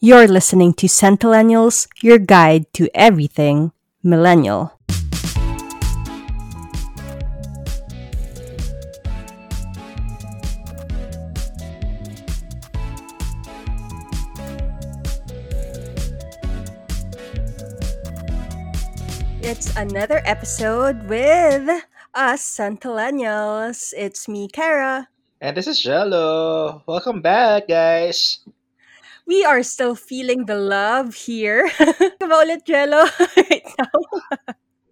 You're listening to Centennials, your guide to everything millennial. It's another episode with us Centennials. It's me, Kara. And this is Jello. Welcome back, guys. We are still feeling the love here. Diba ulit, Jello? right now.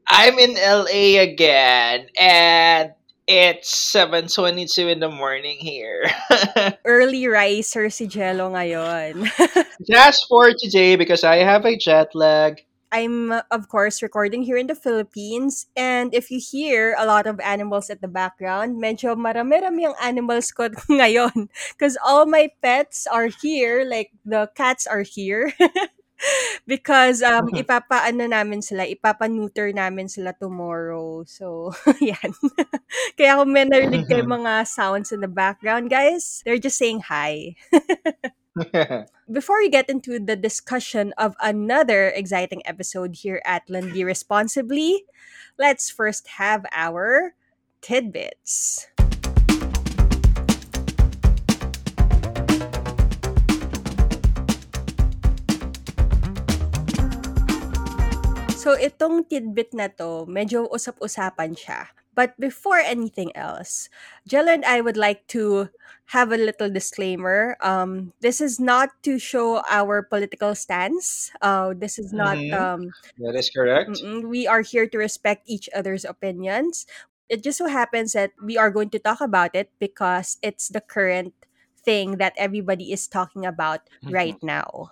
I'm in LA again, and it's 7.22 in the morning here. Early riser si Jello ngayon. Just for today, because I have a jet lag. I'm, uh, of course, recording here in the Philippines. And if you hear a lot of animals at the background, medyo marami-rami ang animals ko ngayon. Because all my pets are here, like the cats are here. because um ipapaano namin sila, ipapaneuter namin sila tomorrow. So, yan. Kaya kung may narinig kayo mga sounds in the background, guys, they're just saying hi. Before we get into the discussion of another exciting episode here at Lundy Responsibly, let's first have our tidbits. So itong tidbit na to, medyo usap-usapan siya. But before anything else, Jella and I would like to have a little disclaimer. Um, this is not to show our political stance. Uh, this is not. Mhm. Um, That is correct. we are here to respect each other's opinions. It just so happens that we are going to talk about it because it's the current thing that everybody is talking about Mhm. right now.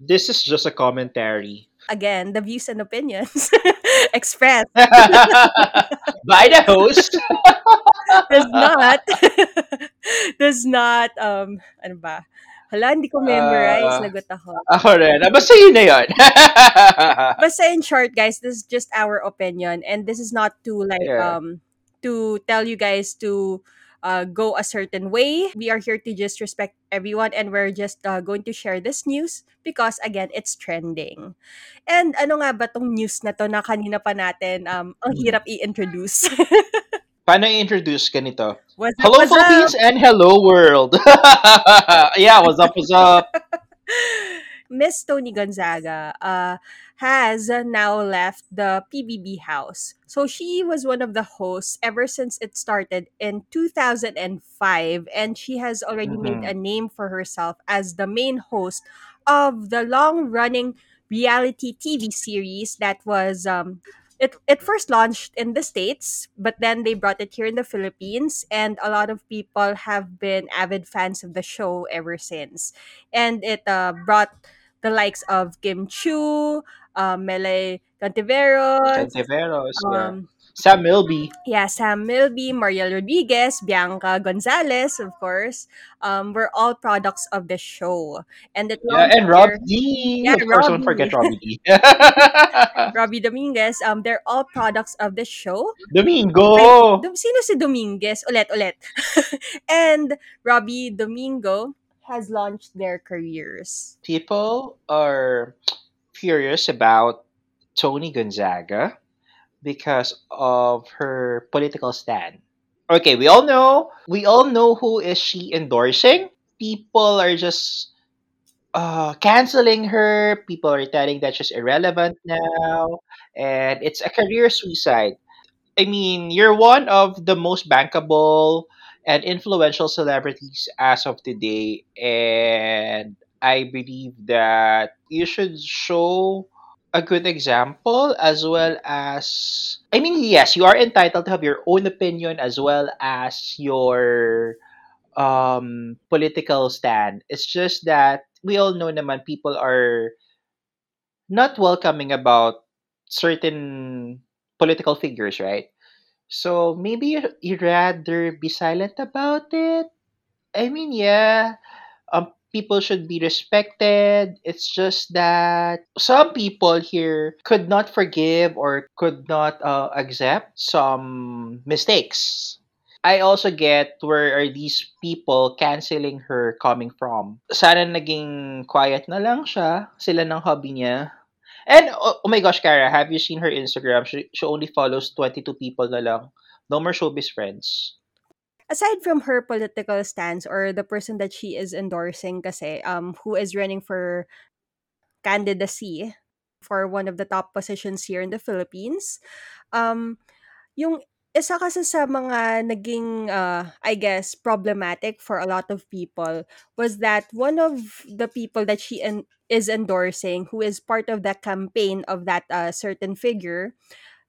This is just a commentary. Again, the views and opinions expressed By the host. does not does not um ano ba hala hindi ko memorize lagot ako Ako rin. Ah, Basta yun na yun. basta in short guys this is just our opinion and this is not to like Yeah. um to tell you guys to uh, go a certain way we are here to just respect everyone and we're just uh, going to share this news because again it's trending and ano nga ba tong news na to na kanina pa natin um ang Hmm. hirap i-introduce Paano i-introduce ganito? what's up, Hello, what's up? And hello, world. yeah, what's up, what's up? Miss Tony Gonzaga uh, has now left the PBB house. So she was one of the hosts ever since it started in 2005, and she has already made Mhm. a name for herself as the main host of the long running reality TV series that was. Um, it, it first launched in the States, but then they brought it here in the Philippines, and a lot of people have been avid fans of the show ever since. And it uh, brought the likes of Kim Chu, uh, Mele Cantiveros, Cantiveros, yeah. um, Sam Milby. yeah, Sam Milby, Mariel Rodriguez, Bianca Gonzalez, of course, um, were all products of the show. And it Yeah, and Rob D. Yeah, of course, don't forget. Robbie D. Robbie Dominguez, um, they're all products of the show. Domingo. Ay, sino si Dominguez? Ulit, ulit. and Robbie Domingo has launched their careers. People are furious about Tony Gonzaga because of her political stand. Okay, we all know, we all know who is she endorsing. People are just uh, canceling her. People are telling that she's irrelevant now, and it's a career suicide. I mean, you're one of the most bankable and influential celebrities as of today, and I believe that you should show a good example as well as I mean, yes, you are entitled to have your own opinion as well as your um political stand. It's just that we all know naman people are not welcoming about certain political figures, right? So maybe you- you'd rather be silent about it. I mean, yeah, um, people should be respected. It's just that some people here could not forgive or could not uh, accept some mistakes. I also get where are these people canceling her coming from. Sana naging quiet na lang siya, sila ng hobby niya. And oh, oh my gosh, Kara, have you seen her Instagram? She, she only follows 22 people na lang. No more showbiz friends. aside from her political stance or the person that she is endorsing kasi um who is running for candidacy for one of the top positions here in the Philippines um yung isa kasi sa mga naging uh, I guess problematic for a lot of people was that one of the people that she en- is endorsing who is part of the campaign of that uh, certain figure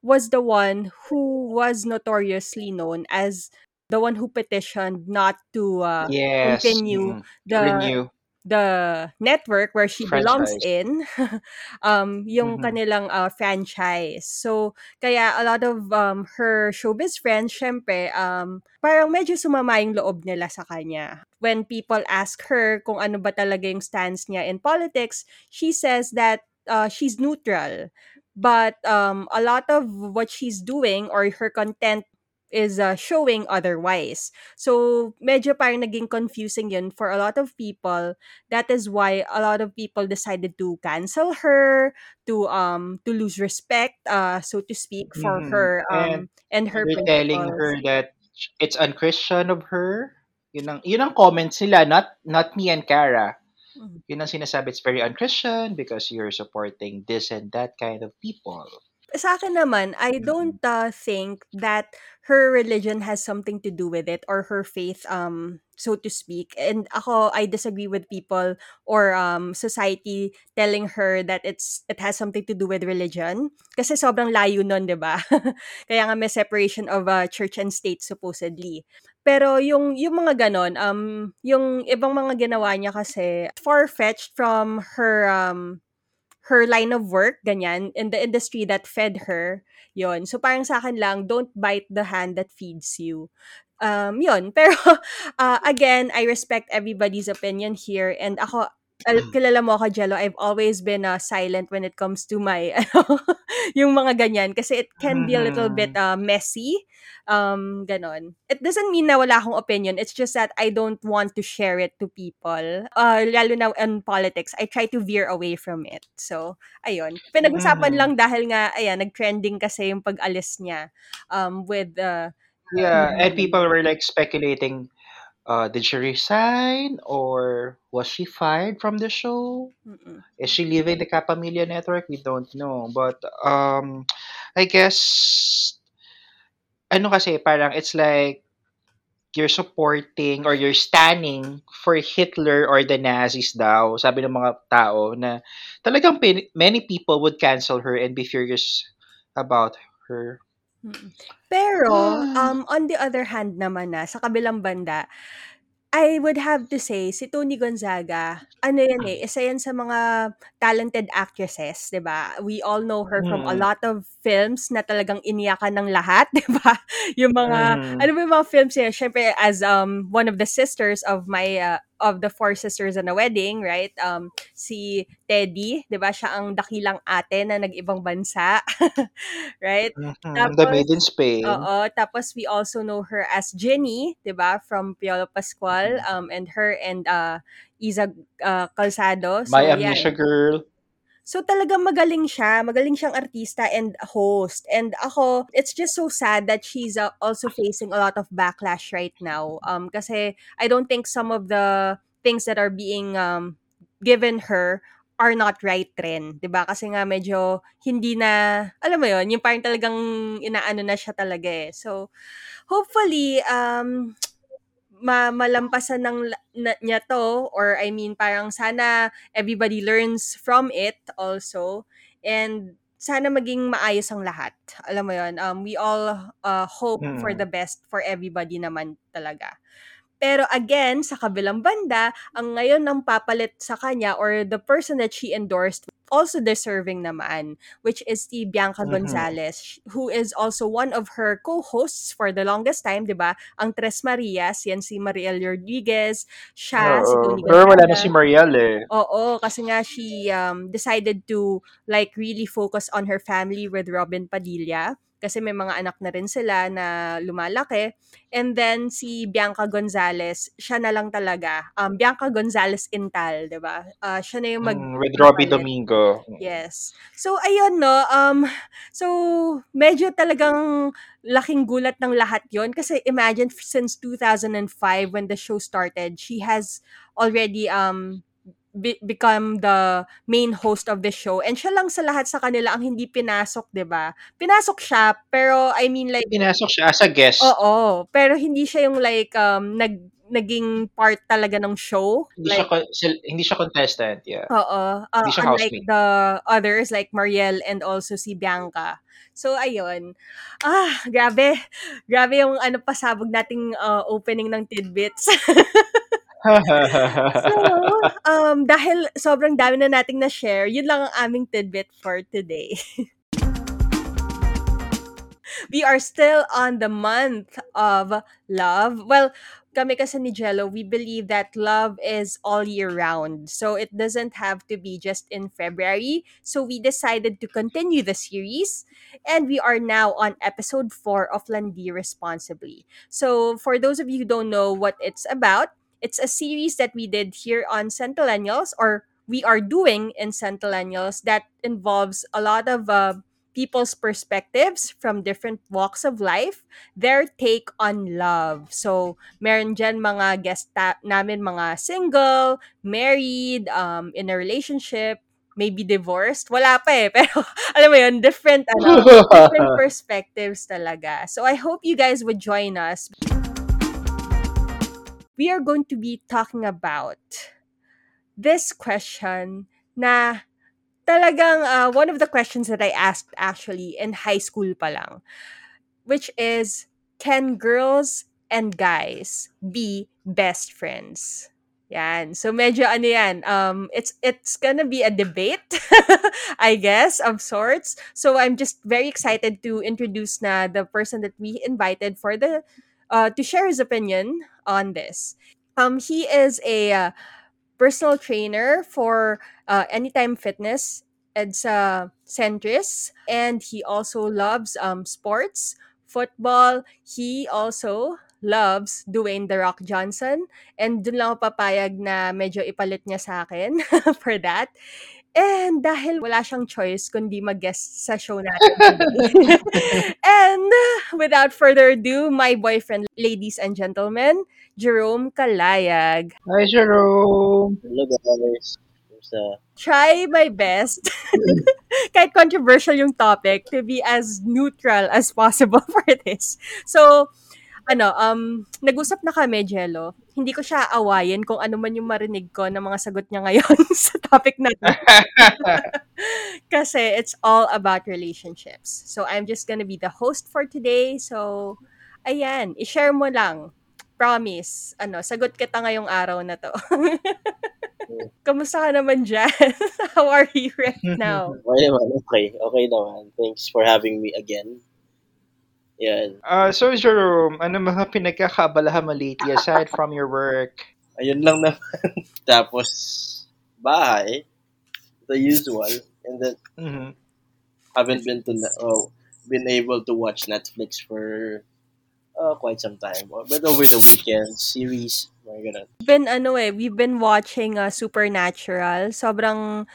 was the one who was notoriously known as the one who petitioned not to uh, Yes. continue Mm. the Renew. The network where she belongs in um yung Mhm. kanilang uh, franchise. So kaya a lot of um her showbiz friends syempre um parang medyo sumama yung loob nila sa kanya. When people ask her kung ano ba talaga yung stance niya in politics she says that uh, she's neutral. But um a lot of what she's doing or her content is uh, showing otherwise so medyo parang naging confusing yun for a lot of people that is why a lot of people decided to cancel her to um to lose respect uh so to speak for Mhm. her um and her they're telling her that it's unchristian of her. Yun ang, yun ang comments nila, not, not me and Kara. Mhm. Yun ang sinasabi, it's very unchristian because you're supporting this and that kind of people. Sa akin naman, I don't uh, think that her religion has something to do with it or her faith, um, so to speak. And ako, I disagree with people or um, society telling her that it's it has something to do with religion. Kasi sobrang layo nun, di ba? Kaya nga may separation of uh, church and state supposedly. Pero yung yung mga ganon, um, yung ibang mga ginawa niya kasi far-fetched from her um, her line of work, ganyan, in the industry that fed her, yon So, parang sa akin lang, don't bite the hand that feeds you. Um, yon Pero, uh, again, I respect everybody's opinion here. And ako, al- kilala mo ako, Jello, I've always been uh, silent when it comes to my, ano, yung mga ganyan. Kasi it can be a little bit uh, messy. Um, ganon. It doesn't mean na wala akong opinion. It's just that I don't want to share it to people. Uh, lalo na in politics, I try to veer away from it. So, ayun. Pinag-usapan Mhm. lang dahil nga, ayan, nag-trending kasi yung pag-alis niya um, with uh, Yeah, and Mhm. people were like speculating, uh, did she resign or was she fired from the show? mm-mm. Is she leaving the Kapamilya network? We don't know. But um, I guess ano kasi parang it's like you're supporting or you're standing for Hitler or the Nazis daw. Sabi ng mga tao na talagang many people would cancel her and be furious about her. Mm. Pero, Ah. um, on the other hand naman na, sa kabilang banda, I would have to say, si Tony Gonzaga, ano yan eh, isa yan sa mga talented actresses, di ba? We all know her from a Mm. lot of films na talagang iniyakan ng lahat, di ba? Yung mga, Mhm. ano ba yung mga films niya? Siyempre, as um, one of the sisters of my, uh, of the four sisters in a wedding, right? Um, si Teddy, di ba? Siya ang dakilang ate na nag-ibang bansa. right? Mhm. The Tapos, Made in Spain. Oo, tapos we also know her as Jenny, 'di ba, from Piolo Pascual, Mhm. um and her and uh Isa uh, Calzado. So My. Amnesia Girl. So talagang magaling siya, magaling siyang artista and host. And ako, it's just so sad that she's uh, also facing a lot of backlash right now. Um kasi I don't think some of the things that are being um given her are not right rin, 'di ba? Kasi nga medyo hindi na alam mo 'yon, yung parang talagang inaano na siya talaga eh. So hopefully um ma malampasan ng na, niya to or I mean parang sana everybody learns from it also and sana maging maayos ang lahat. Alam mo 'yon. Um we all uh, hope for Mm. the best for everybody naman talaga. Pero again, sa kabilang banda, ang ngayon ng papalit sa kanya or the person that she endorsed also deserving naman, which is si Bianca Mhm. Gonzalez, who is also one of her co-hosts for the longest time, di ba? Ang Tres Marias, yan si Mariel Rodriguez, siya, si Oo. Tony Pero wala na si Mariel eh. Oo, kasi nga she um, decided to like really focus on her family with Robin Padilla. Kasi may mga anak na rin sila na lumalaki. And then si Bianca Gonzalez, siya na lang talaga. Um, Bianca Gonzalez Intal, di ba? Uh, siya na yung mag... Mm, with Robbie Domingo. Yes. So, ayun, no. Um, so, medyo talagang laking gulat ng lahat yon Kasi imagine, since 2005, when the show started, she has already um be- become the main host of the show. And siya lang sa lahat sa kanila ang hindi pinasok, 'di ba? Pinasok siya, pero I mean like Pinasok siya as a guest. Oo, pero hindi siya yung like um nag naging part talaga ng show. Hindi like, siya hindi siya contestant, yeah. Oo. Uh, hindi siya unlike housemate. the others like Mariel and also si Bianca. So ayun. Ah, grabe. Grabe yung ano pasabog nating uh, opening ng tidbits. so, um, dahil sobrang dami na nating na-share, yun lang ang aming tidbit for today. we are still on the month of love. Well, kami kasi ni Jello, we believe that love is all year round. So it doesn't have to be just in February. So we decided to continue the series and we are now on episode 4 of Landi Responsibly. So for those of you who don't know what it's about, it's a series that we did here on Centennials or we are doing in Centennials that involves a lot of uh, people's perspectives from different walks of life, their take on love. So, meron dyan mga guest ta- namin mga single, married, um, in a relationship, maybe divorced. Wala pa eh. Pero, alam mo yun, different, ano, different perspectives talaga. So, I hope you guys would join us. We are going to be talking about this question na talagang uh, one of the questions that I asked actually in high school pa lang, which is, can girls and guys be best friends? Yan. So medyo ano yan, um it's it's gonna be a debate, I guess, of sorts. So I'm just very excited to introduce na the person that we invited for the uh to share his opinion on this. Um he is a uh, personal trainer for uh, Anytime Fitness. EDSA Centris. And he also loves um, sports, football. He also loves Dwayne The Rock Johnson. And dun lang ako papayag na medyo ipalit niya sa akin for that. And dahil wala siyang choice kundi mag-guest sa show natin today. and without further ado, my boyfriend, ladies and gentlemen, Jerome Kalayag. Hi, Jerome. Hello, guys. Kumusta? Try my best, kahit controversial yung topic, to be as neutral as possible for this. So, ano, um, nag-usap na kami, Jello. Hindi ko siya awayin kung ano man yung marinig ko ng mga sagot niya ngayon sa topic na to. Kasi it's all about relationships. So, I'm just gonna be the host for today. So, ayan, i-share mo lang. Promise. Ano, sagot kita ngayong araw na to. Kamusta ka naman dyan? How are you right now? Okay naman, okay. Okay naman. Thanks for having me again. Yan. Uh, so, Jerome, ano mga pinagkakabalahan mo lately aside from your work? Ayun lang naman. Tapos, bahay. The usual. And then, Mhm. haven't been to, na- oh, been able to watch Netflix for uh, quite some time. But over the weekend, series, mga ganun. We've been, ano eh, we've been watching uh, Supernatural. Sobrang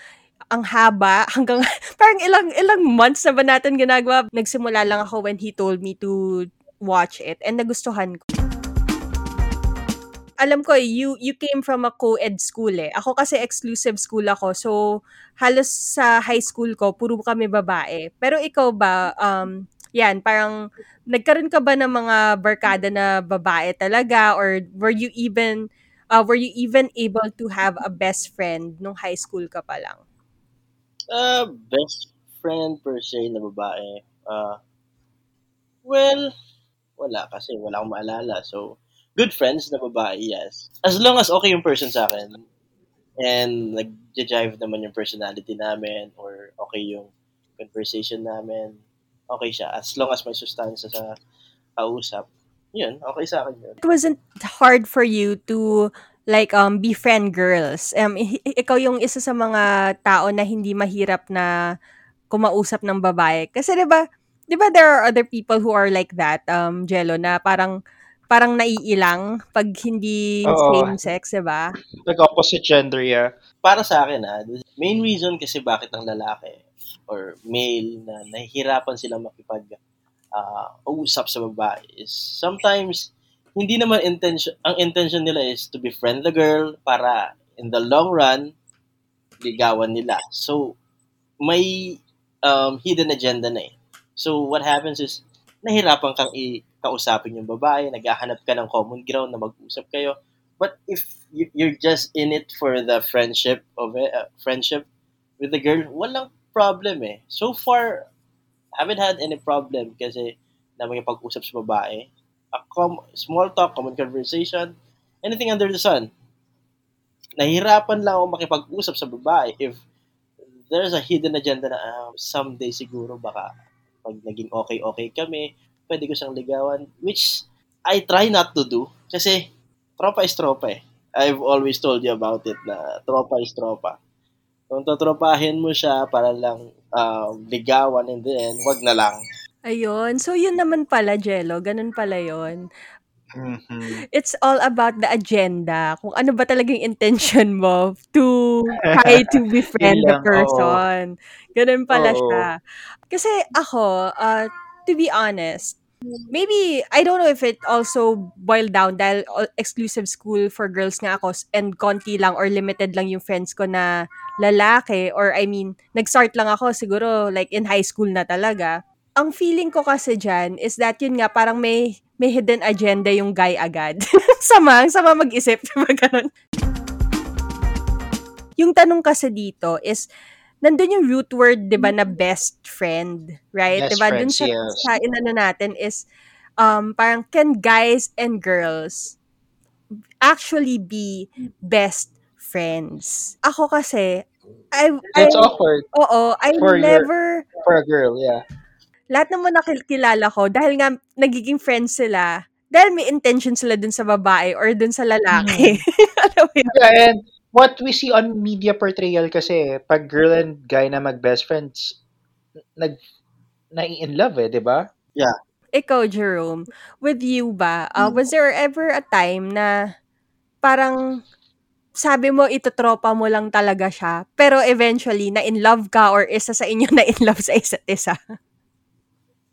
ang haba hanggang parang ilang ilang months na ba natin ginagawa. Nagsimula lang ako when he told me to watch it and nagustuhan ko. Alam ko, you you came from a co-ed school eh. Ako kasi exclusive school ako. So, halos sa high school ko, puro kami babae. Pero ikaw ba, um, yan, parang nagkaroon ka ba ng mga barkada na babae talaga or were you even uh, were you even able to have a best friend nung high school ka pa lang? Uh, best friend per se na babae. Uh, well, wala kasi wala akong maalala. So, good friends na babae, yes. As long as okay yung person sa akin and nag-jive naman yung personality namin or okay yung conversation namin, okay siya. As long as may sustansya sa kausap, yun, okay sa akin yun. It wasn't hard for you to like um befriend girls. Um ikaw yung isa sa mga tao na hindi mahirap na kumausap ng babae. Kasi 'di ba Di ba there are other people who are like that, um, Jello, na parang parang naiilang pag hindi Oo. same sex, di ba? Nag-opposite gender, yeah. Para sa akin, ah, main reason kasi bakit ang lalaki or male na nahihirapan sila makipag ah, usap sa babae is sometimes hindi naman intention ang intention nila is to befriend the girl para in the long run ligawan nila. So may um, hidden agenda na eh. So what happens is nahirapan kang i kausapin yung babae, naghahanap ka ng common ground na mag-usap kayo. But if you- you're just in it for the friendship of uh, friendship with the girl, walang problem eh. So far, haven't had any problem kasi na makipag-usap sa babae. A com- small talk, common conversation, anything under the sun. Nahirapan lang ako makipag-usap sa babae if there's a hidden agenda na ah, someday siguro baka pag naging okay-okay kami, pwede ko siyang ligawan, which I try not to do kasi tropa is tropa eh. I've always told you about it na tropa is tropa. Kung totropahin mo siya para lang um, ligawan in the end, wag na lang. Ayun. So, yun naman pala, Jello. Ganun pala yun. Mhm. It's all about the agenda. Kung ano ba talagang intention mo to try to befriend the lang, oo. person. Ganun pala Oo. siya. Kasi ako, uh, to be honest, maybe, I don't know if it also boiled down dahil exclusive school for girls nga ako and konti lang or limited lang yung friends ko na lalaki or I mean, nag-start lang ako siguro like in high school na talaga. Ang feeling ko kasi dyan is that yun nga parang may may hidden agenda yung guy agad. sama, sama mag-isip. Diba ganun? Yung tanong kasi dito is, nandun yung root word, di ba, na best friend, right? Best di ba? Dun friends, sa, yes. sa inano natin is, um, parang can guys and girls actually be best friends? Ako kasi, I, I, It's awkward oo, I For your- never, for a girl, yeah. Lahat naman nakilala ko, dahil nga nagiging friends sila, dahil may intention sila dun sa babae or dun sa lalaki. Alam mo yun? Yeah, and what we see on media portrayal kasi, pag girl and guy na mag-best friends, nag nai-in love eh, di ba? Ikaw, Jerome, with you ba, uh, was there ever a time na parang sabi mo itotropa mo lang talaga siya, pero eventually na in love ka or isa sa inyo na in love sa isa't isa?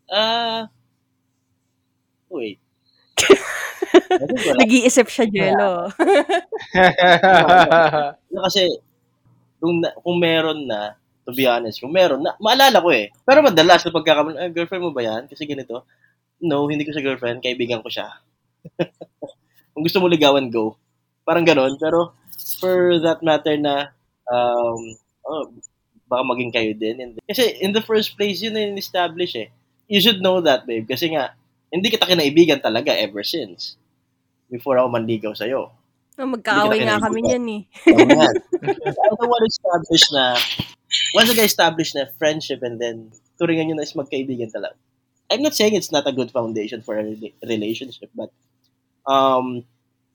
Ah, wait. Nag-iisip siya, Jello. Na kasi, kung, na, kung meron na, to be honest, kung meron na, maalala ko eh. Pero madalas na pagkakaroon, ah, girlfriend mo ba yan? Kasi ganito. No, hindi ko siya girlfriend, kaibigan ko siya. kung gusto mo ligawan, go. Parang ganon. Pero, for that matter na, um, oh, baka maging kayo din. And, kasi, in the first place, yun na yung establish eh. You should know that, babe. Kasi nga, hindi kita kinaibigan talaga ever since. Before ako manligaw sa'yo. Oh, magkaaway nga kami niyan eh. Ayan. I don't want to establish na, once I establish na friendship and then turingan nyo na is magkaibigan talaga. I'm not saying it's not a good foundation for a rela- relationship, but um,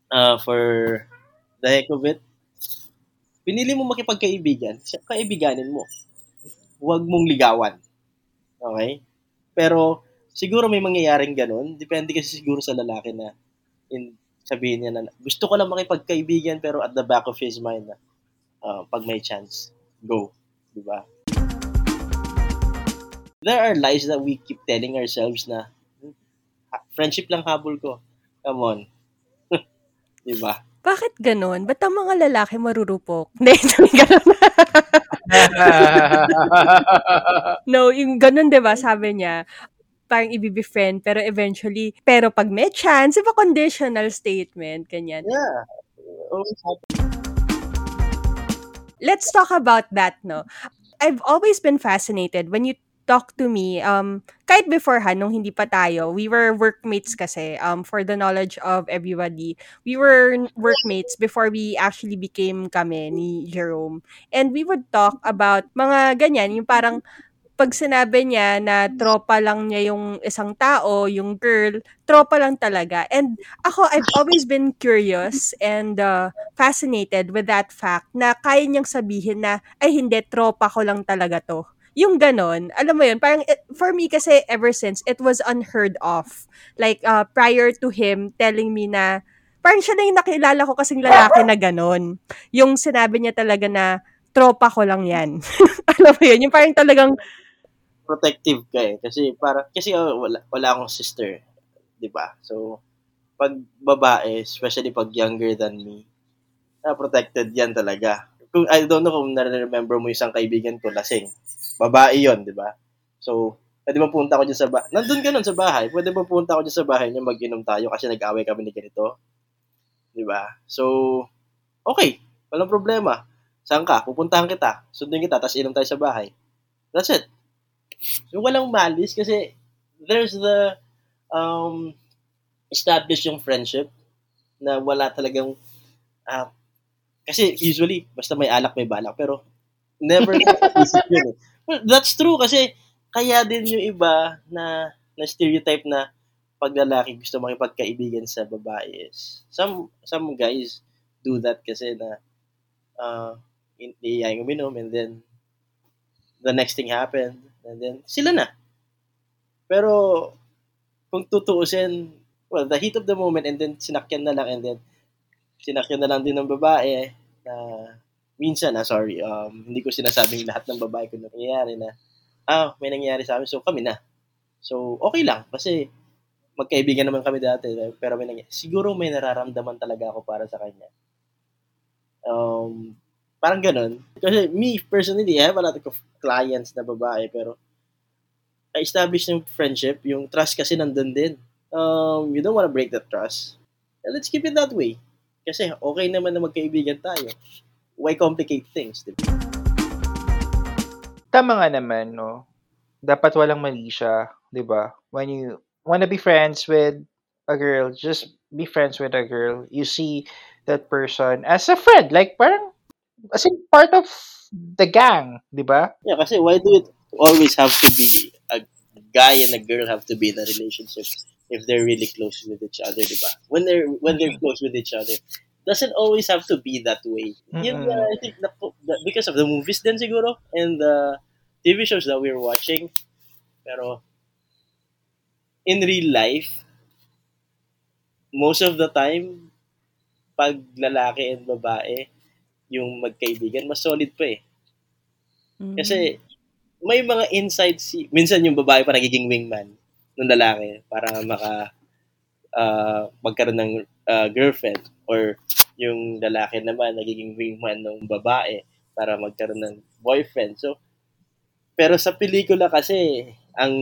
uh, for the heck of it, pinili mo makipagkaibigan, kaibiganin mo. Huwag mong ligawan. Okay? Pero, siguro may mangyayaring ganun. Depende kasi siguro sa lalaki na in, sabihin niya na gusto ko lang makipagkaibigan pero at the back of his mind na uh, pag may chance, go. Di ba? There are lies that we keep telling ourselves na "Hmm, ha- friendship lang habol ko. Come on. di ba? Bakit ganun? Ba't ang mga lalaki marurupok? Hindi ganun. no, yung ganun, di ba, sabi niya, parang ibibefriend, pero eventually, pero pag may chance, iba conditional statement, ganyan. Yeah. Always happen. let's talk about that, no? I've always been fascinated when you talk to me, um, kahit beforehand, nung hindi pa tayo, we were workmates kasi, um, for the knowledge of everybody, we were workmates before we actually became kami ni Jerome. And we would talk about mga ganyan, yung parang, pag sinabi niya na tropa lang niya yung isang tao, yung girl, tropa lang talaga. And ako, I've always been curious and uh, fascinated with that fact na kaya niyang sabihin na, ay hindi, tropa ko lang talaga to. Yung ganon, alam mo yun, parang it, for me kasi ever since, it was unheard of. Like, uh, prior to him telling me na, parang siya na yung nakilala ko kasing lalaki na ganon. Yung sinabi niya talaga na, tropa ko lang yan. alam mo yun, yung parang talagang, protective ka eh. Kasi para kasi oh, wala, wala akong sister. 'di ba So, pag babae, especially pag younger than me, na protected yan talaga. Kung, I don't know kung na-remember mo isang kaibigan ko, lasing. Babae yon di ba? So, pwede ba punta ko dyan sa bahay? Nandun ka nun sa bahay. Pwede ba punta ko dyan sa bahay niya, mag-inom tayo kasi nag-away kami ni ganito? Di ba? So, okay. Walang problema. Saan ka? Pupuntahan kita. Sundin kita, tapos inom tayo sa bahay. That's it. So, walang malis kasi there's the um, established yung friendship na wala talagang uh, kasi usually basta may alak may balak pero never eh. Well, that's true kasi kaya din yung iba na na stereotype na pag lalaki gusto makipagkaibigan sa babae is some some guys do that kasi na uh, iiyay uminom and then the next thing happened and then sila na pero kung tutuusin well, the heat of the moment and then sinakyan na lang and then sinakyan na lang din ng babae na minsan, ah, sorry, um, hindi ko sinasabing lahat ng babae ko nangyayari na, ah, may nangyayari sa amin, so kami na. So, okay lang, kasi magkaibigan naman kami dati, pero may nangyayari. Siguro may nararamdaman talaga ako para sa kanya. Um, parang ganun. Kasi me, personally, I have a lot of clients na babae, pero I established yung friendship, yung trust kasi nandun din um, you don't want to break that trust. Let's keep it that way. Kasi okay naman na magkaibigan tayo. Why complicate things? Diba? Tama nga naman, no? Dapat walang mali siya, di ba? When you wanna be friends with a girl, just be friends with a girl. You see that person as a friend. Like, parang, as in part of the gang, di ba? Yeah, kasi why do it always have to be a guy and a girl have to be in a relationship? if they're really close with each other, di ba? When they're when they're close with each other, doesn't always have to be that way. Mm-hmm. Yung, uh, I think the, the, because of the movies then siguro and the TV shows that we're watching, pero in real life, most of the time, pag lalaki and babae, yung magkaibigan, mas solid pa eh. Mm-hmm. Kasi, may mga insights, minsan yung babae pa nagiging wingman ng lalaki para maka uh, magkaroon ng uh, girlfriend or yung lalaki naman nagiging wingman ng babae para magkaroon ng boyfriend. So, pero sa pelikula kasi, ang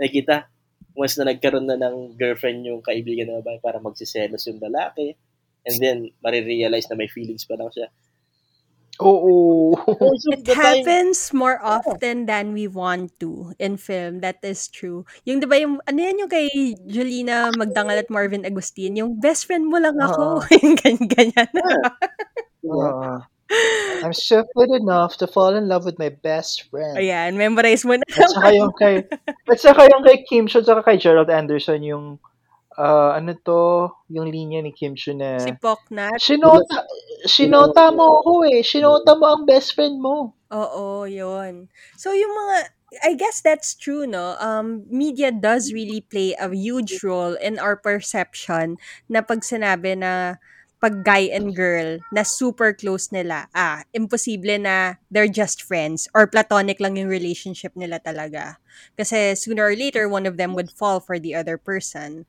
nakita, once na nagkaroon na ng girlfriend yung kaibigan ng babae para magsiselos yung lalaki, and then marirealize na may feelings pa lang siya, Oo. It happens more often than we want to in film. That is true. Yung 'di ba yung ano yan yung kay Julina Magdangal at Marvin Agustin, yung best friend mo lang ako, yung ganyan ganyan. Oo. I'm good enough to fall in love with my best friend. Ayan, memorize mo na. At saka yung kay at saka yung kay Kim Cho at kay Gerald Anderson yung ah, ano 'to, yung linya ni Kim Chiu na Si Poknat. "Sinota sinota mo ako, eh, sinota mo ang best friend mo." Oo, yun. So yung mga I guess that's true, no? Um, media does really play a huge role in our perception na pag sinabi na pag guy and girl na super close nila, ah, imposible na they're just friends or platonic lang yung relationship nila talaga. Kasi sooner or later, one of them would fall for the other person.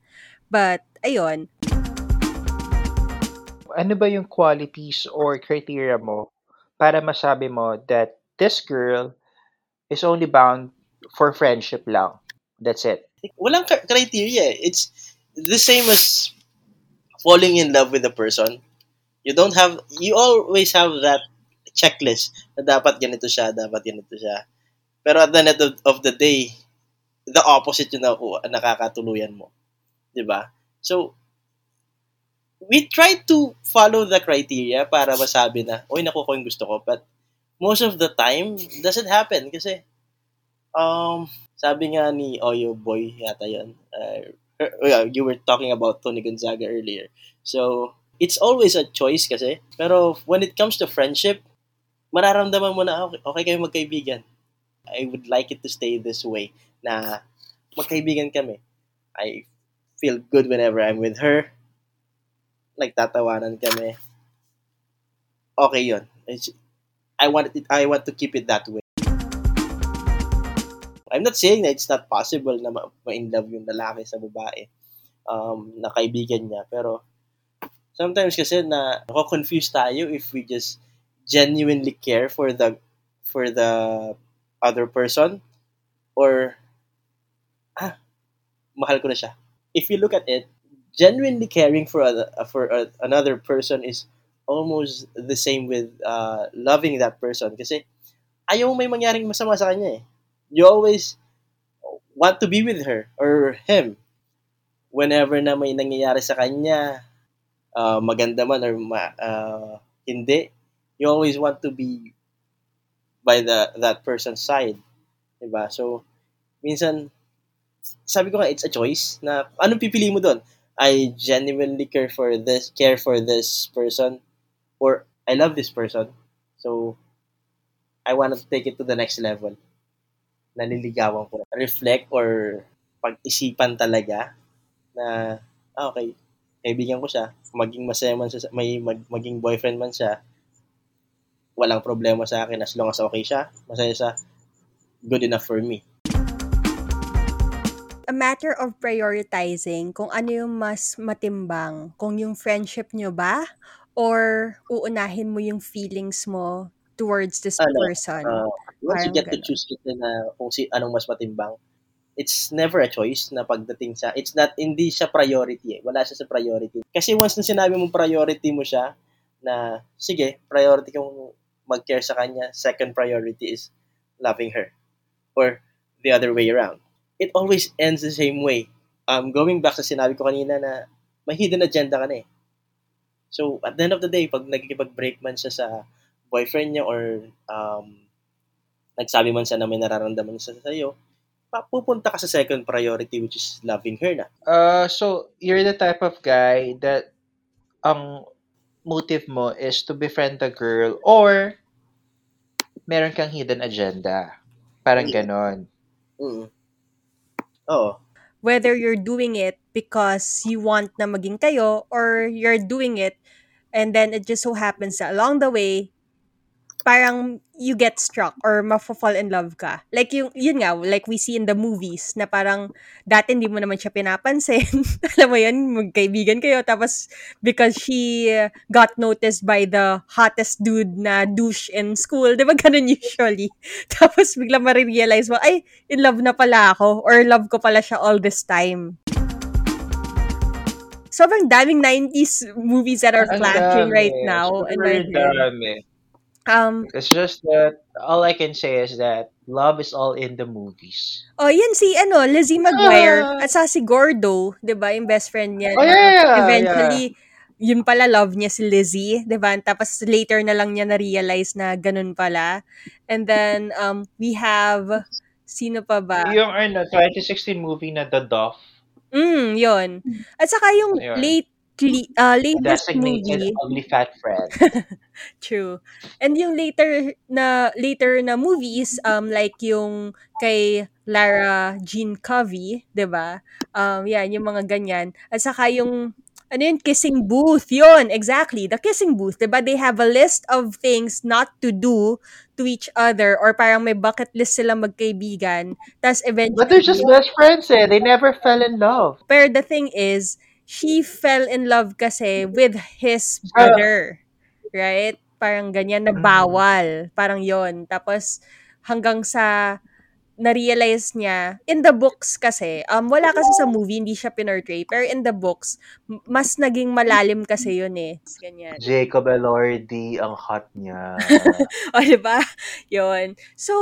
But, ayun. Ano ba yung qualities or criteria mo para masabi mo that this girl is only bound for friendship lang? That's it. Walang criteria. It's the same as falling in love with a person. You don't have, you always have that checklist na dapat ganito siya, dapat ganito siya. Pero at the end of, of the day, the opposite yung na, nakakatuluyan mo. 'Di ba? So we try to follow the criteria para masabi na, oy, nakuha ko yung gusto ko. But most of the time, doesn't happen kasi um, sabi nga ni Oyo Boy yata yun, uh, you were talking about Tony Gonzaga earlier. So, it's always a choice kasi. Pero when it comes to friendship, mararamdaman mo na, okay, okay kayo magkaibigan. I would like it to stay this way na magkaibigan kami. I feel good whenever I'm with her. Nagtatawanan kami. Okay yun. I want it, I want to keep it that way. I'm not saying that it's not possible na ma- ma-in love yung lalaki sa babae um, na kaibigan niya. Pero sometimes kasi na confuse tayo if we just genuinely care for the for the other person or ah, mahal ko na siya. If you look at it, genuinely caring for other, for a, another person is almost the same with uh, loving that person. Kasi ayaw may mangyaring masama sa kanya eh. You always want to be with her or him. Whenever na may nangyayari sa kanya uh, maganda man or ma, uh, hindi you always want to be by the that person's side diba so minsan sabi ko nga it's a choice na anong pipili mo doon? I genuinely care for this care for this person or I love this person. So I want to take it to the next level. Naliligawan ko. Reflect or pag-isipan talaga na ah, okay kaibigan ko siya. Maging masaya man siya may mag, maging boyfriend man siya walang problema sa akin as long as okay siya masaya siya good enough for me a matter of prioritizing kung ano yung mas matimbang, kung yung friendship nyo ba or uunahin mo yung feelings mo towards this ano, person. uh, once you get to ganun. choose kasi na kung si anong mas matimbang it's never a choice na pagdating sa it's not hindi siya priority eh. wala siya sa priority kasi once na sinabi mong priority mo siya na sige priority kong mag-care sa kanya second priority is loving her or the other way around it always ends the same way um going back sa sinabi ko kanina na may hidden agenda ka na eh so at the end of the day pag nagkikipag-break man siya sa boyfriend niya or um, nagsabi man siya na may nararamdaman siya sa iyo, pupunta ka sa second priority which is loving her na. Uh, so, you're the type of guy that ang motive mo is to befriend the girl or meron kang hidden agenda. Parang ganon. Mm. Oo. Whether you're doing it because you want na maging kayo or you're doing it and then it just so happens that along the way, parang you get struck or mafo-fall in love ka. Like yung, yun nga, like we see in the movies na parang dati hindi mo naman siya pinapansin. Alam mo yun, magkaibigan kayo. Tapos because she got noticed by the hottest dude na douche in school. Di ba ganun usually? Tapos bigla marirealize mo, ay, in love na pala ako or love ko pala siya all this time. Sobrang daming 90s movies that are flashing right now. Super head. dami. Um, It's just that all I can say is that love is all in the movies. Oh, yan si ano, Lizzie McGuire Ah. at sa si Gordo, 'di ba, yung best friend niya. Oh, na yeah, yeah, eventually yun pala love niya si Lizzie, 'di ba? Tapos later na lang niya na-realize na ganun pala. And then um we have sino pa ba? Yung ano, 2016 movie na The Duff, Mm, yun. At saka yung Ayun. late uh, latest designated movie. ugly fat friend. True. And yung later na later na movies um like yung kay Lara Jean Covey, 'di ba? Um yan yung mga ganyan. At saka yung ano yun, kissing booth, yun, exactly, the kissing booth, 'di ba? They have a list of things not to do to each other or parang may bucket list sila magkaibigan. Tapos eventually, But they're just best friends eh. They never fell in love. pero the thing is, she fell in love kasi with his Ah. brother. Right? Parang ganyan na Mm. bawal. Parang yon Tapos hanggang sa na-realize niya, in the books kasi, um, wala kasi sa movie, hindi siya pinortray, pero in the books, mas naging malalim kasi yun eh. Ganyan. Jacob Elordi, ang hot niya. O, diba? Yun. So,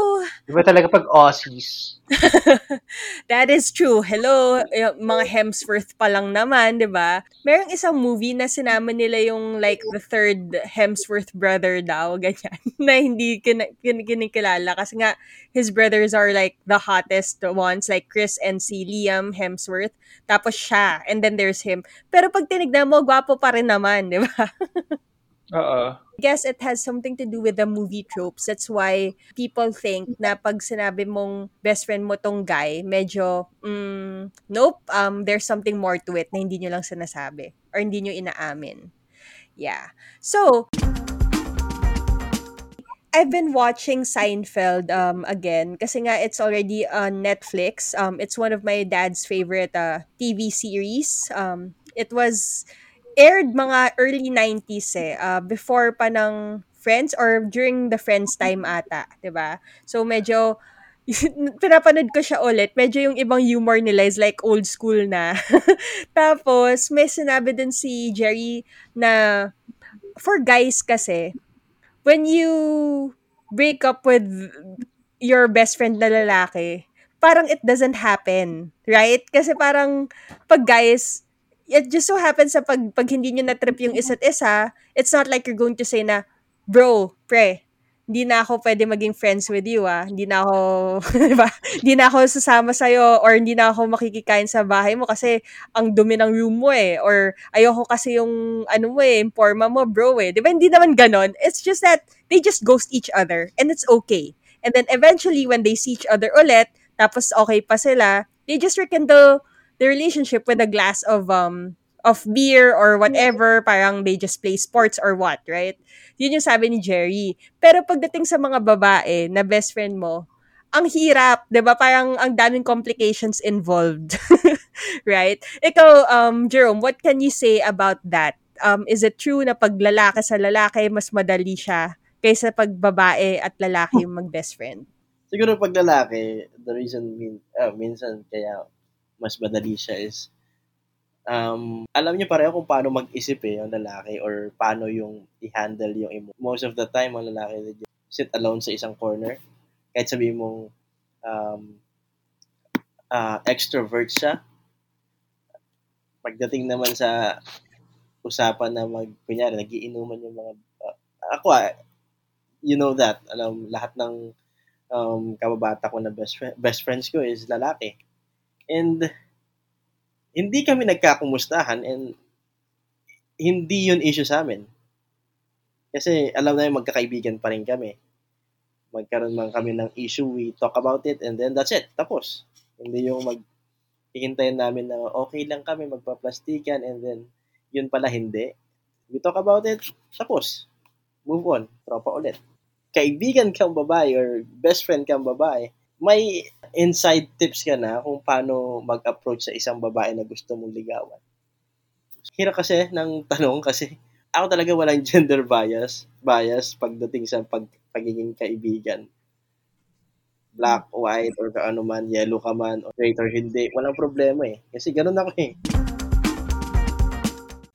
Diba talaga pag Aussies? That is true. Hello, mga Hemsworth pa lang naman, 'di ba? Merong isang movie na sinama nila yung like the third Hemsworth brother daw, ganyan, na hindi kin- kin- kinikilala kasi nga his brothers are like the hottest ones like Chris and si Liam Hemsworth, tapos siya, and then there's him. Pero pag tinignan mo, gwapo pa rin naman, 'di ba? Oo. guess it has something to do with the movie tropes. That's why people think na pag sinabi mong best friend mo tong guy, medyo, mm, nope, um, there's something more to it na hindi nyo lang sinasabi or hindi nyo inaamin. Yeah. So, I've been watching Seinfeld um again kasi nga it's already on Netflix. Um it's one of my dad's favorite uh, TV series. Um it was aired mga early 90s eh. Uh, before pa ng Friends or during the Friends time ata, 'di ba? So medyo pinapanood ko siya ulit. Medyo yung ibang humor nila is like old school na. Tapos may sinabi din si Jerry na for guys kasi when you break up with your best friend na lalaki, parang it doesn't happen, right? Kasi parang pag guys, it just so happens sa pag, pag hindi nyo na-trip yung isa't isa, it's not like you're going to say na, bro, pre, hindi na ako pwede maging friends with you, ah. Hindi na ako, di ba? Hindi na ako sasama sa'yo or hindi na ako makikikain sa bahay mo kasi ang dumi ng room mo eh. Or ayoko kasi yung, ano mo eh, informa mo, bro eh. Di ba? Hindi naman ganon. It's just that they just ghost each other and it's okay. And then eventually, when they see each other ulit, tapos okay pa sila, they just rekindle the relationship with a glass of um of beer or whatever, parang they just play sports or what, right? Yun yung sabi ni Jerry. Pero pagdating sa mga babae na best friend mo, ang hirap, 'di ba? Parang ang daming complications involved. right? Ikaw um Jerome, what can you say about that? Um is it true na pag lalaki sa lalaki mas madali siya kaysa pag babae at lalaki yung mag-best friend? Siguro pag lalaki, the reason min, uh, minsan kaya mas madali siya is um, alam niyo pareho kung paano mag-isip eh, yung lalaki or paano yung i-handle yung emo. Most of the time, ang lalaki, sit alone sa isang corner. Kahit sabihin mong um, uh, extrovert siya. Pagdating naman sa usapan na mag, kunyari, nagiinuman yung mga, uh, ako ah, you know that, alam, lahat ng um, kababata ko na best, best friends ko is lalaki. And, hindi kami nagkakumustahan and hindi yun issue sa amin. Kasi alam namin magkakaibigan pa rin kami. Magkaroon man kami ng issue, we talk about it and then that's it. Tapos. Hindi yung mag hihintayin namin na okay lang kami, magpaplastikan and then yun pala hindi. We talk about it, tapos. Move on. Tropa ulit. Kaibigan kang babae or best friend kang babae, may inside tips ka na kung paano mag-approach sa isang babae na gusto mong ligawan. Hirap kasi ng tanong kasi ako talaga walang gender bias, bias pagdating sa pag, pagiging kaibigan. Black, white, or ano man, yellow ka man, or straight or hindi, walang problema eh. Kasi ganun ako eh.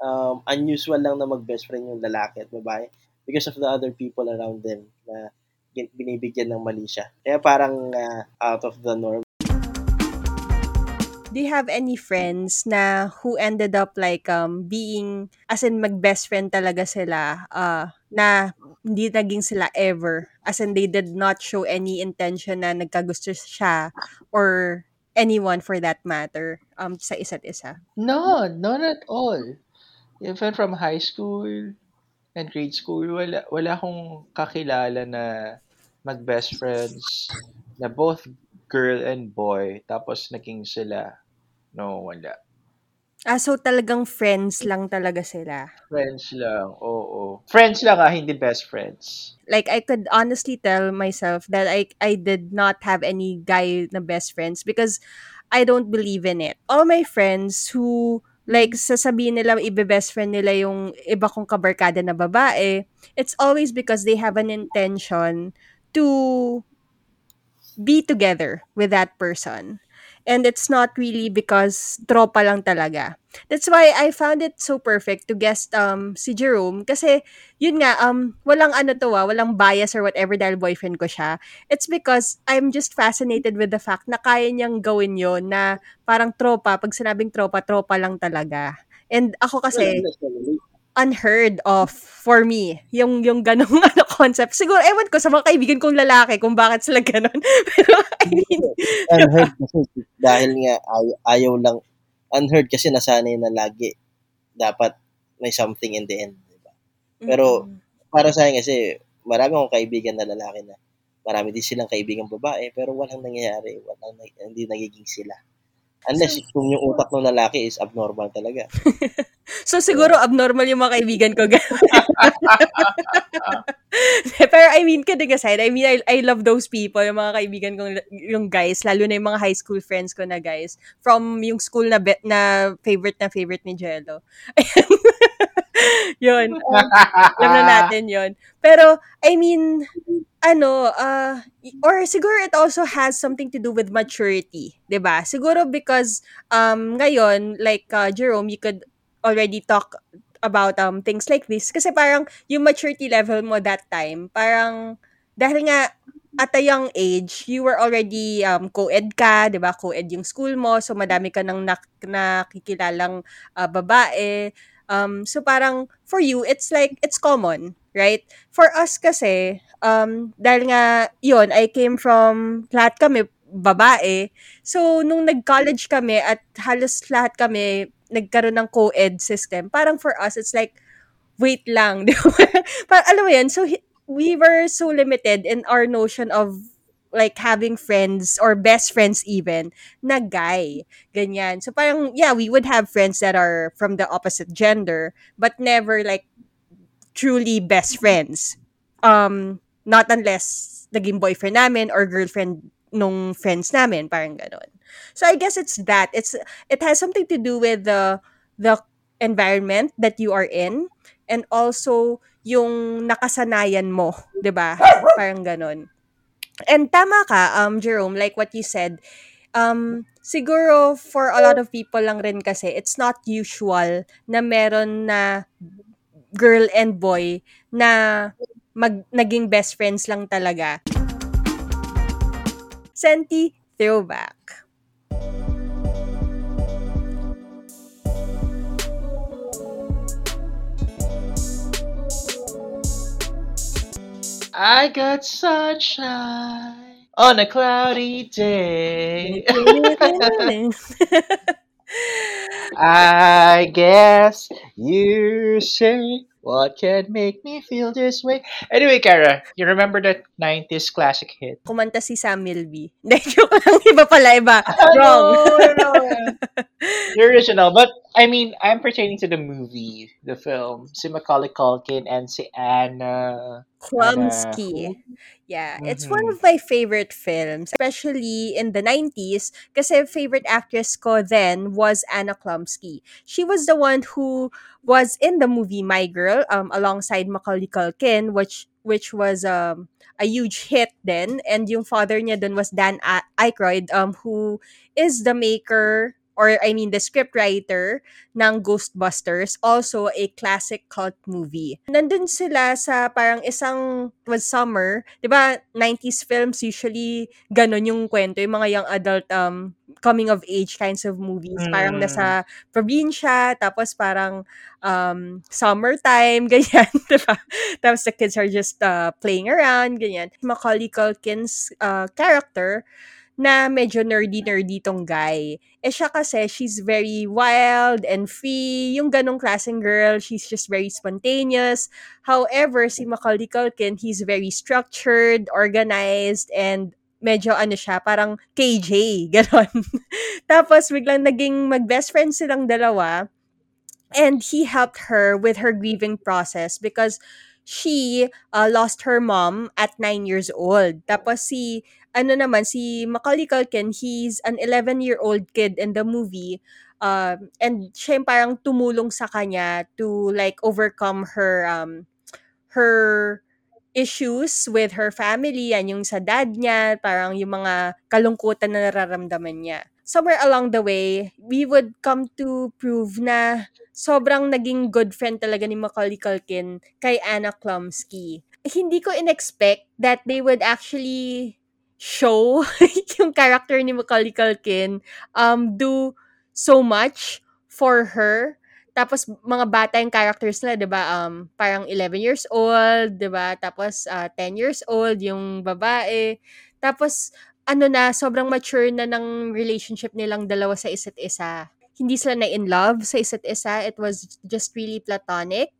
Um, unusual lang na mag-best friend yung lalaki at babae because of the other people around them na binibigyan ng mali siya. Kaya parang uh, out of the norm. Do you have any friends na who ended up like um being as in mag-best friend talaga sila uh na hindi naging sila ever as in they did not show any intention na nagkagusto siya or anyone for that matter um sa isa't isa? No, not at all. Even from high school and grade school, wala, wala akong kakilala na mag-best friends na both girl and boy tapos naging sila. No, wala. Ah, so talagang friends lang talaga sila. Friends lang, oo. Friends lang ah, hindi best friends. Like I could honestly tell myself that I I did not have any guy na best friends because I don't believe in it. All my friends who like sasabihin nila ibe-best friend nila yung iba kong kabarkada na babae, it's always because they have an intention to be together with that person. And it's not really because tropa lang talaga. That's why I found it so perfect to guest um si Jerome kasi yun nga um walang ano to ah, walang bias or whatever dahil boyfriend ko siya. It's because I'm just fascinated with the fact na kaya niyang gawin yon na parang tropa, pag sinabing tropa, tropa lang talaga. And ako kasi unheard of for me yung yung ganong ano concept siguro ewan ko sa mga kaibigan kong lalaki kung bakit sila ganon pero I mean unheard kasi dahil nga ay, ayaw lang unheard kasi nasanay na lagi dapat may something in the end diba? pero mm-hmm. para sa akin kasi, marami akong kaibigan na lalaki na marami din silang kaibigang babae, pero walang nangyayari, walang, hindi nagiging sila. Unless kung yung utak ng lalaki is abnormal talaga. So, siguro abnormal yung mga kaibigan ko. Pero I mean, kidding aside, I mean, I, I love those people, yung mga kaibigan ko, yung guys, lalo na yung mga high school friends ko na guys, from yung school na, be, na favorite na favorite ni Jello. yun. Um, alam na natin yun. Pero, I mean, ano, uh, or siguro it also has something to do with maturity, ba? Siguro because um ngayon like uh, Jerome, you could already talk about um things like this kasi parang yung maturity level mo that time, parang dahil nga at a young age, you were already um, co-ed ka, 'di ba? Co-ed yung school mo, so madami ka nang nak- nakikilalang uh, babae. Um, so parang for you, it's like it's common, right? For us kasi, um, dahil nga yun, I came from lahat kami babae. So nung nag-college kami at halos lahat kami nagkaroon ng co-ed system, parang for us, it's like, wait lang. parang, alam mo yan, so we were so limited in our notion of like having friends or best friends even na guy. Ganyan. So parang, yeah, we would have friends that are from the opposite gender, but never like truly best friends. Um, not unless naging boyfriend namin or girlfriend nung friends namin, parang ganon. So I guess it's that. It's it has something to do with the the environment that you are in and also yung nakasanayan mo, 'di ba? Parang ganon. And tama ka, um Jerome, like what you said, um siguro for a lot of people lang rin kasi it's not usual na meron na girl and boy na mag naging best friends lang talaga. Senti throwback. I got sunshine on a cloudy day. I guess you say what can make me feel this way? Anyway, Kara, you remember that 90s classic hit? Kumanta si Sam Milby. Hindi, joke lang. Iba pala, iba. Wrong. no, no. the original. But, I mean, I'm pertaining to the movie, the film. Si Macaulay Culkin and si Anna... Klumsky. Yeah, Mhm. it's one of my favorite films, especially in the 90s, because kasi favorite actress ko then was Anna Klumsky. She was the one who was in the movie My Girl um alongside Macaulay Culkin which which was um a huge hit then and yung father niya dun was Dan Aykroyd um who is the maker or I mean the scriptwriter ng Ghostbusters, also a classic cult movie. Nandun sila sa parang isang was summer, 'di ba? 90s films usually ganon yung kwento, yung mga young adult um coming of age kinds of movies. Parang Mm. nasa probinsya, tapos parang um summertime, ganyan, 'di ba? Tapos the kids are just uh, playing around, ganyan. Macaulay Culkin's uh, character na medyo nerdy-nerdy tong guy. Eh siya kasi, she's very wild and free. Yung ganong klaseng girl, she's just very spontaneous. However, si Macaulay Culkin, he's very structured, organized, and medyo ano siya, parang KJ, ganon. Tapos, biglang naging mag-best friend silang dalawa. And he helped her with her grieving process because she uh, lost her mom at 9 years old. Tapos si ano naman, si Macaulay Culkin, he's an 11-year-old kid in the movie. Um, and siya yung parang tumulong sa kanya to like overcome her um, her issues with her family, yan yung sa dad niya, parang yung mga kalungkutan na nararamdaman niya. Somewhere along the way, we would come to prove na sobrang naging good friend talaga ni Macaulay Culkin kay Anna Klumsky. Hindi ko in-expect that they would actually show yung character ni Macaulay Culkin um, do so much for her. Tapos, mga bata yung characters nila, di ba? Um, parang 11 years old, di ba? Tapos, uh, 10 years old, yung babae. Tapos, ano na, sobrang mature na ng relationship nilang dalawa sa isa't isa. Hindi sila na in love sa isa't isa. It was just really platonic.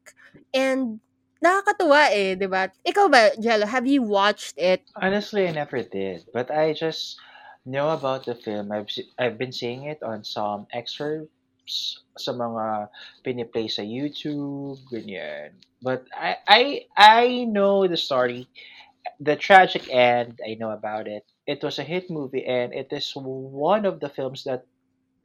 And, nakakatuwa eh, 'di ba? Ikaw ba, Jello, have you watched it? Honestly, I never did, but I just know about the film. I've I've been seeing it on some excerpts sa mga piniplay sa YouTube, ganyan. But I I I know the story, the tragic end. I know about it. It was a hit movie, and it is one of the films that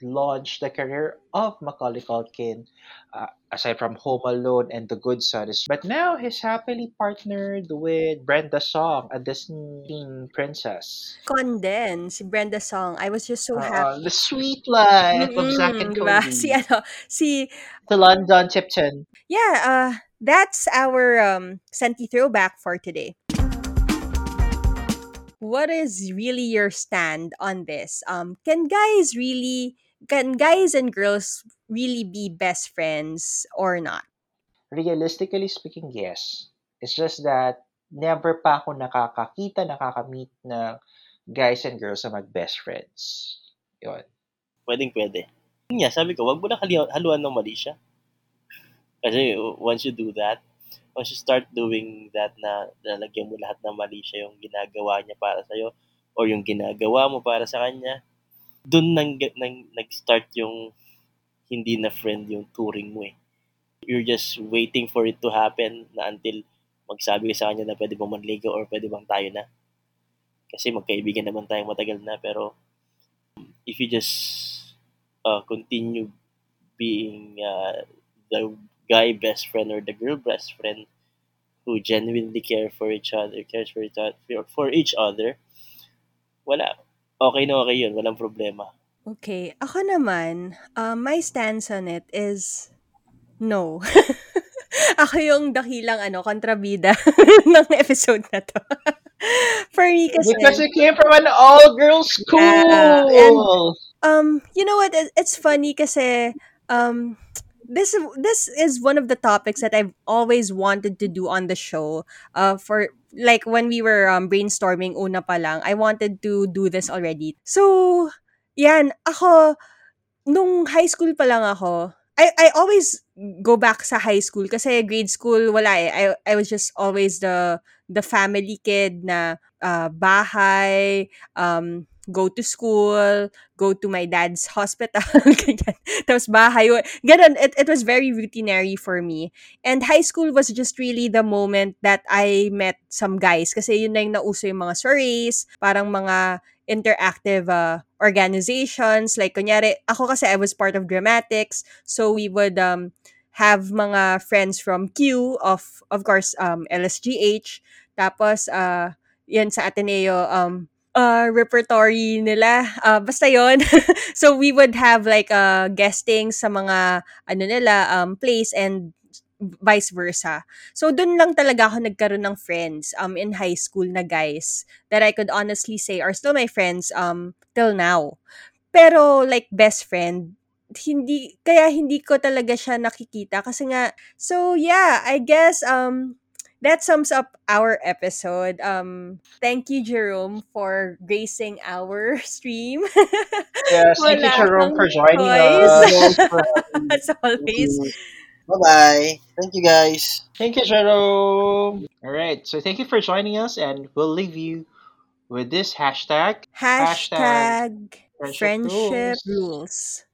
launched the career of Macaulay Culkin, uh, aside from Home Alone and The Good Son. But now he's happily partnered with Brenda Song, a Disney princess. Conden, si Brenda Song. I was just so Uh, happy. the sweet life of Zack and Mm, 'di ba? Cody. Si ano, si The London Tipton. Yeah, uh that's our um Senti throwback for today. What is really your stand on this? Um can guys really can guys and girls really be best friends or not? Realistically speaking, yes. It's just that never pa ako nakakakita, nakakamit ng guys and girls na mag-best friends. Yun. Pwedeng pwede. Yun nga, sabi ko, wag mo na haluan ng mali siya. Kasi once you do that, once you start doing that na lalagyan mo lahat ng mali siya yung ginagawa niya para sa'yo or yung ginagawa mo para sa kanya, dun nang, nang, nag-start yung hindi na friend yung touring mo eh. You're just waiting for it to happen na until magsabi ka sa kanya na pwede bang manligaw or pwede bang tayo na. Kasi magkaibigan naman tayong matagal na pero if you just uh, continue being uh, the guy best friend or the girl best friend who genuinely care for each other, cares for each other, for each other, wala. Okay na okay yun. Walang problema. Okay, ako naman, uh, my stance on it is no. ako yung dakilang ano, kontrabida ng episode na to. For me kasi, Because it came from an all-girls school! Yeah, and- um, you know what? it- It's funny kasi um, this this is one of the topics that I've always wanted to do on the show. Uh, for like when we were um, brainstorming una pa lang, I wanted to do this already. So, yan, ako, nung high school pa lang ako, I, I always go back sa high school kasi grade school wala eh. I, I was just always the the family kid na uh, bahay, um, go to school, go to my dad's hospital, ganyan. Tapos bahay. Ganun, it, it was very routinary for me. And high school was just really the moment that I met some guys. Kasi yun na yung nauso yung mga stories, parang mga interactive uh, organizations. Like, kunyari, ako kasi I was part of dramatics. So, we would um, have mga friends from Q, of, of course, um, LSGH. Tapos, uh, yan sa Ateneo, um, uh, repertory nila. Uh, basta yon so, we would have like uh, guesting sa mga, ano nila, um, plays and vice versa. So, dun lang talaga ako nagkaroon ng friends um, in high school na guys that I could honestly say are still my friends um, till now. Pero, like, best friend, hindi, kaya hindi ko talaga siya nakikita kasi nga, so yeah, I guess, um, that sums up our episode. Um, thank you, Jerome, for gracing our stream. Yes, thank you, Jerome, for joining choice. us. As always. Bye-bye. Thank you, guys. Thank you, Jerome. All right, so thank you for joining us, and we'll leave you with this hashtag Hashtag Friendship friendship rules. rules.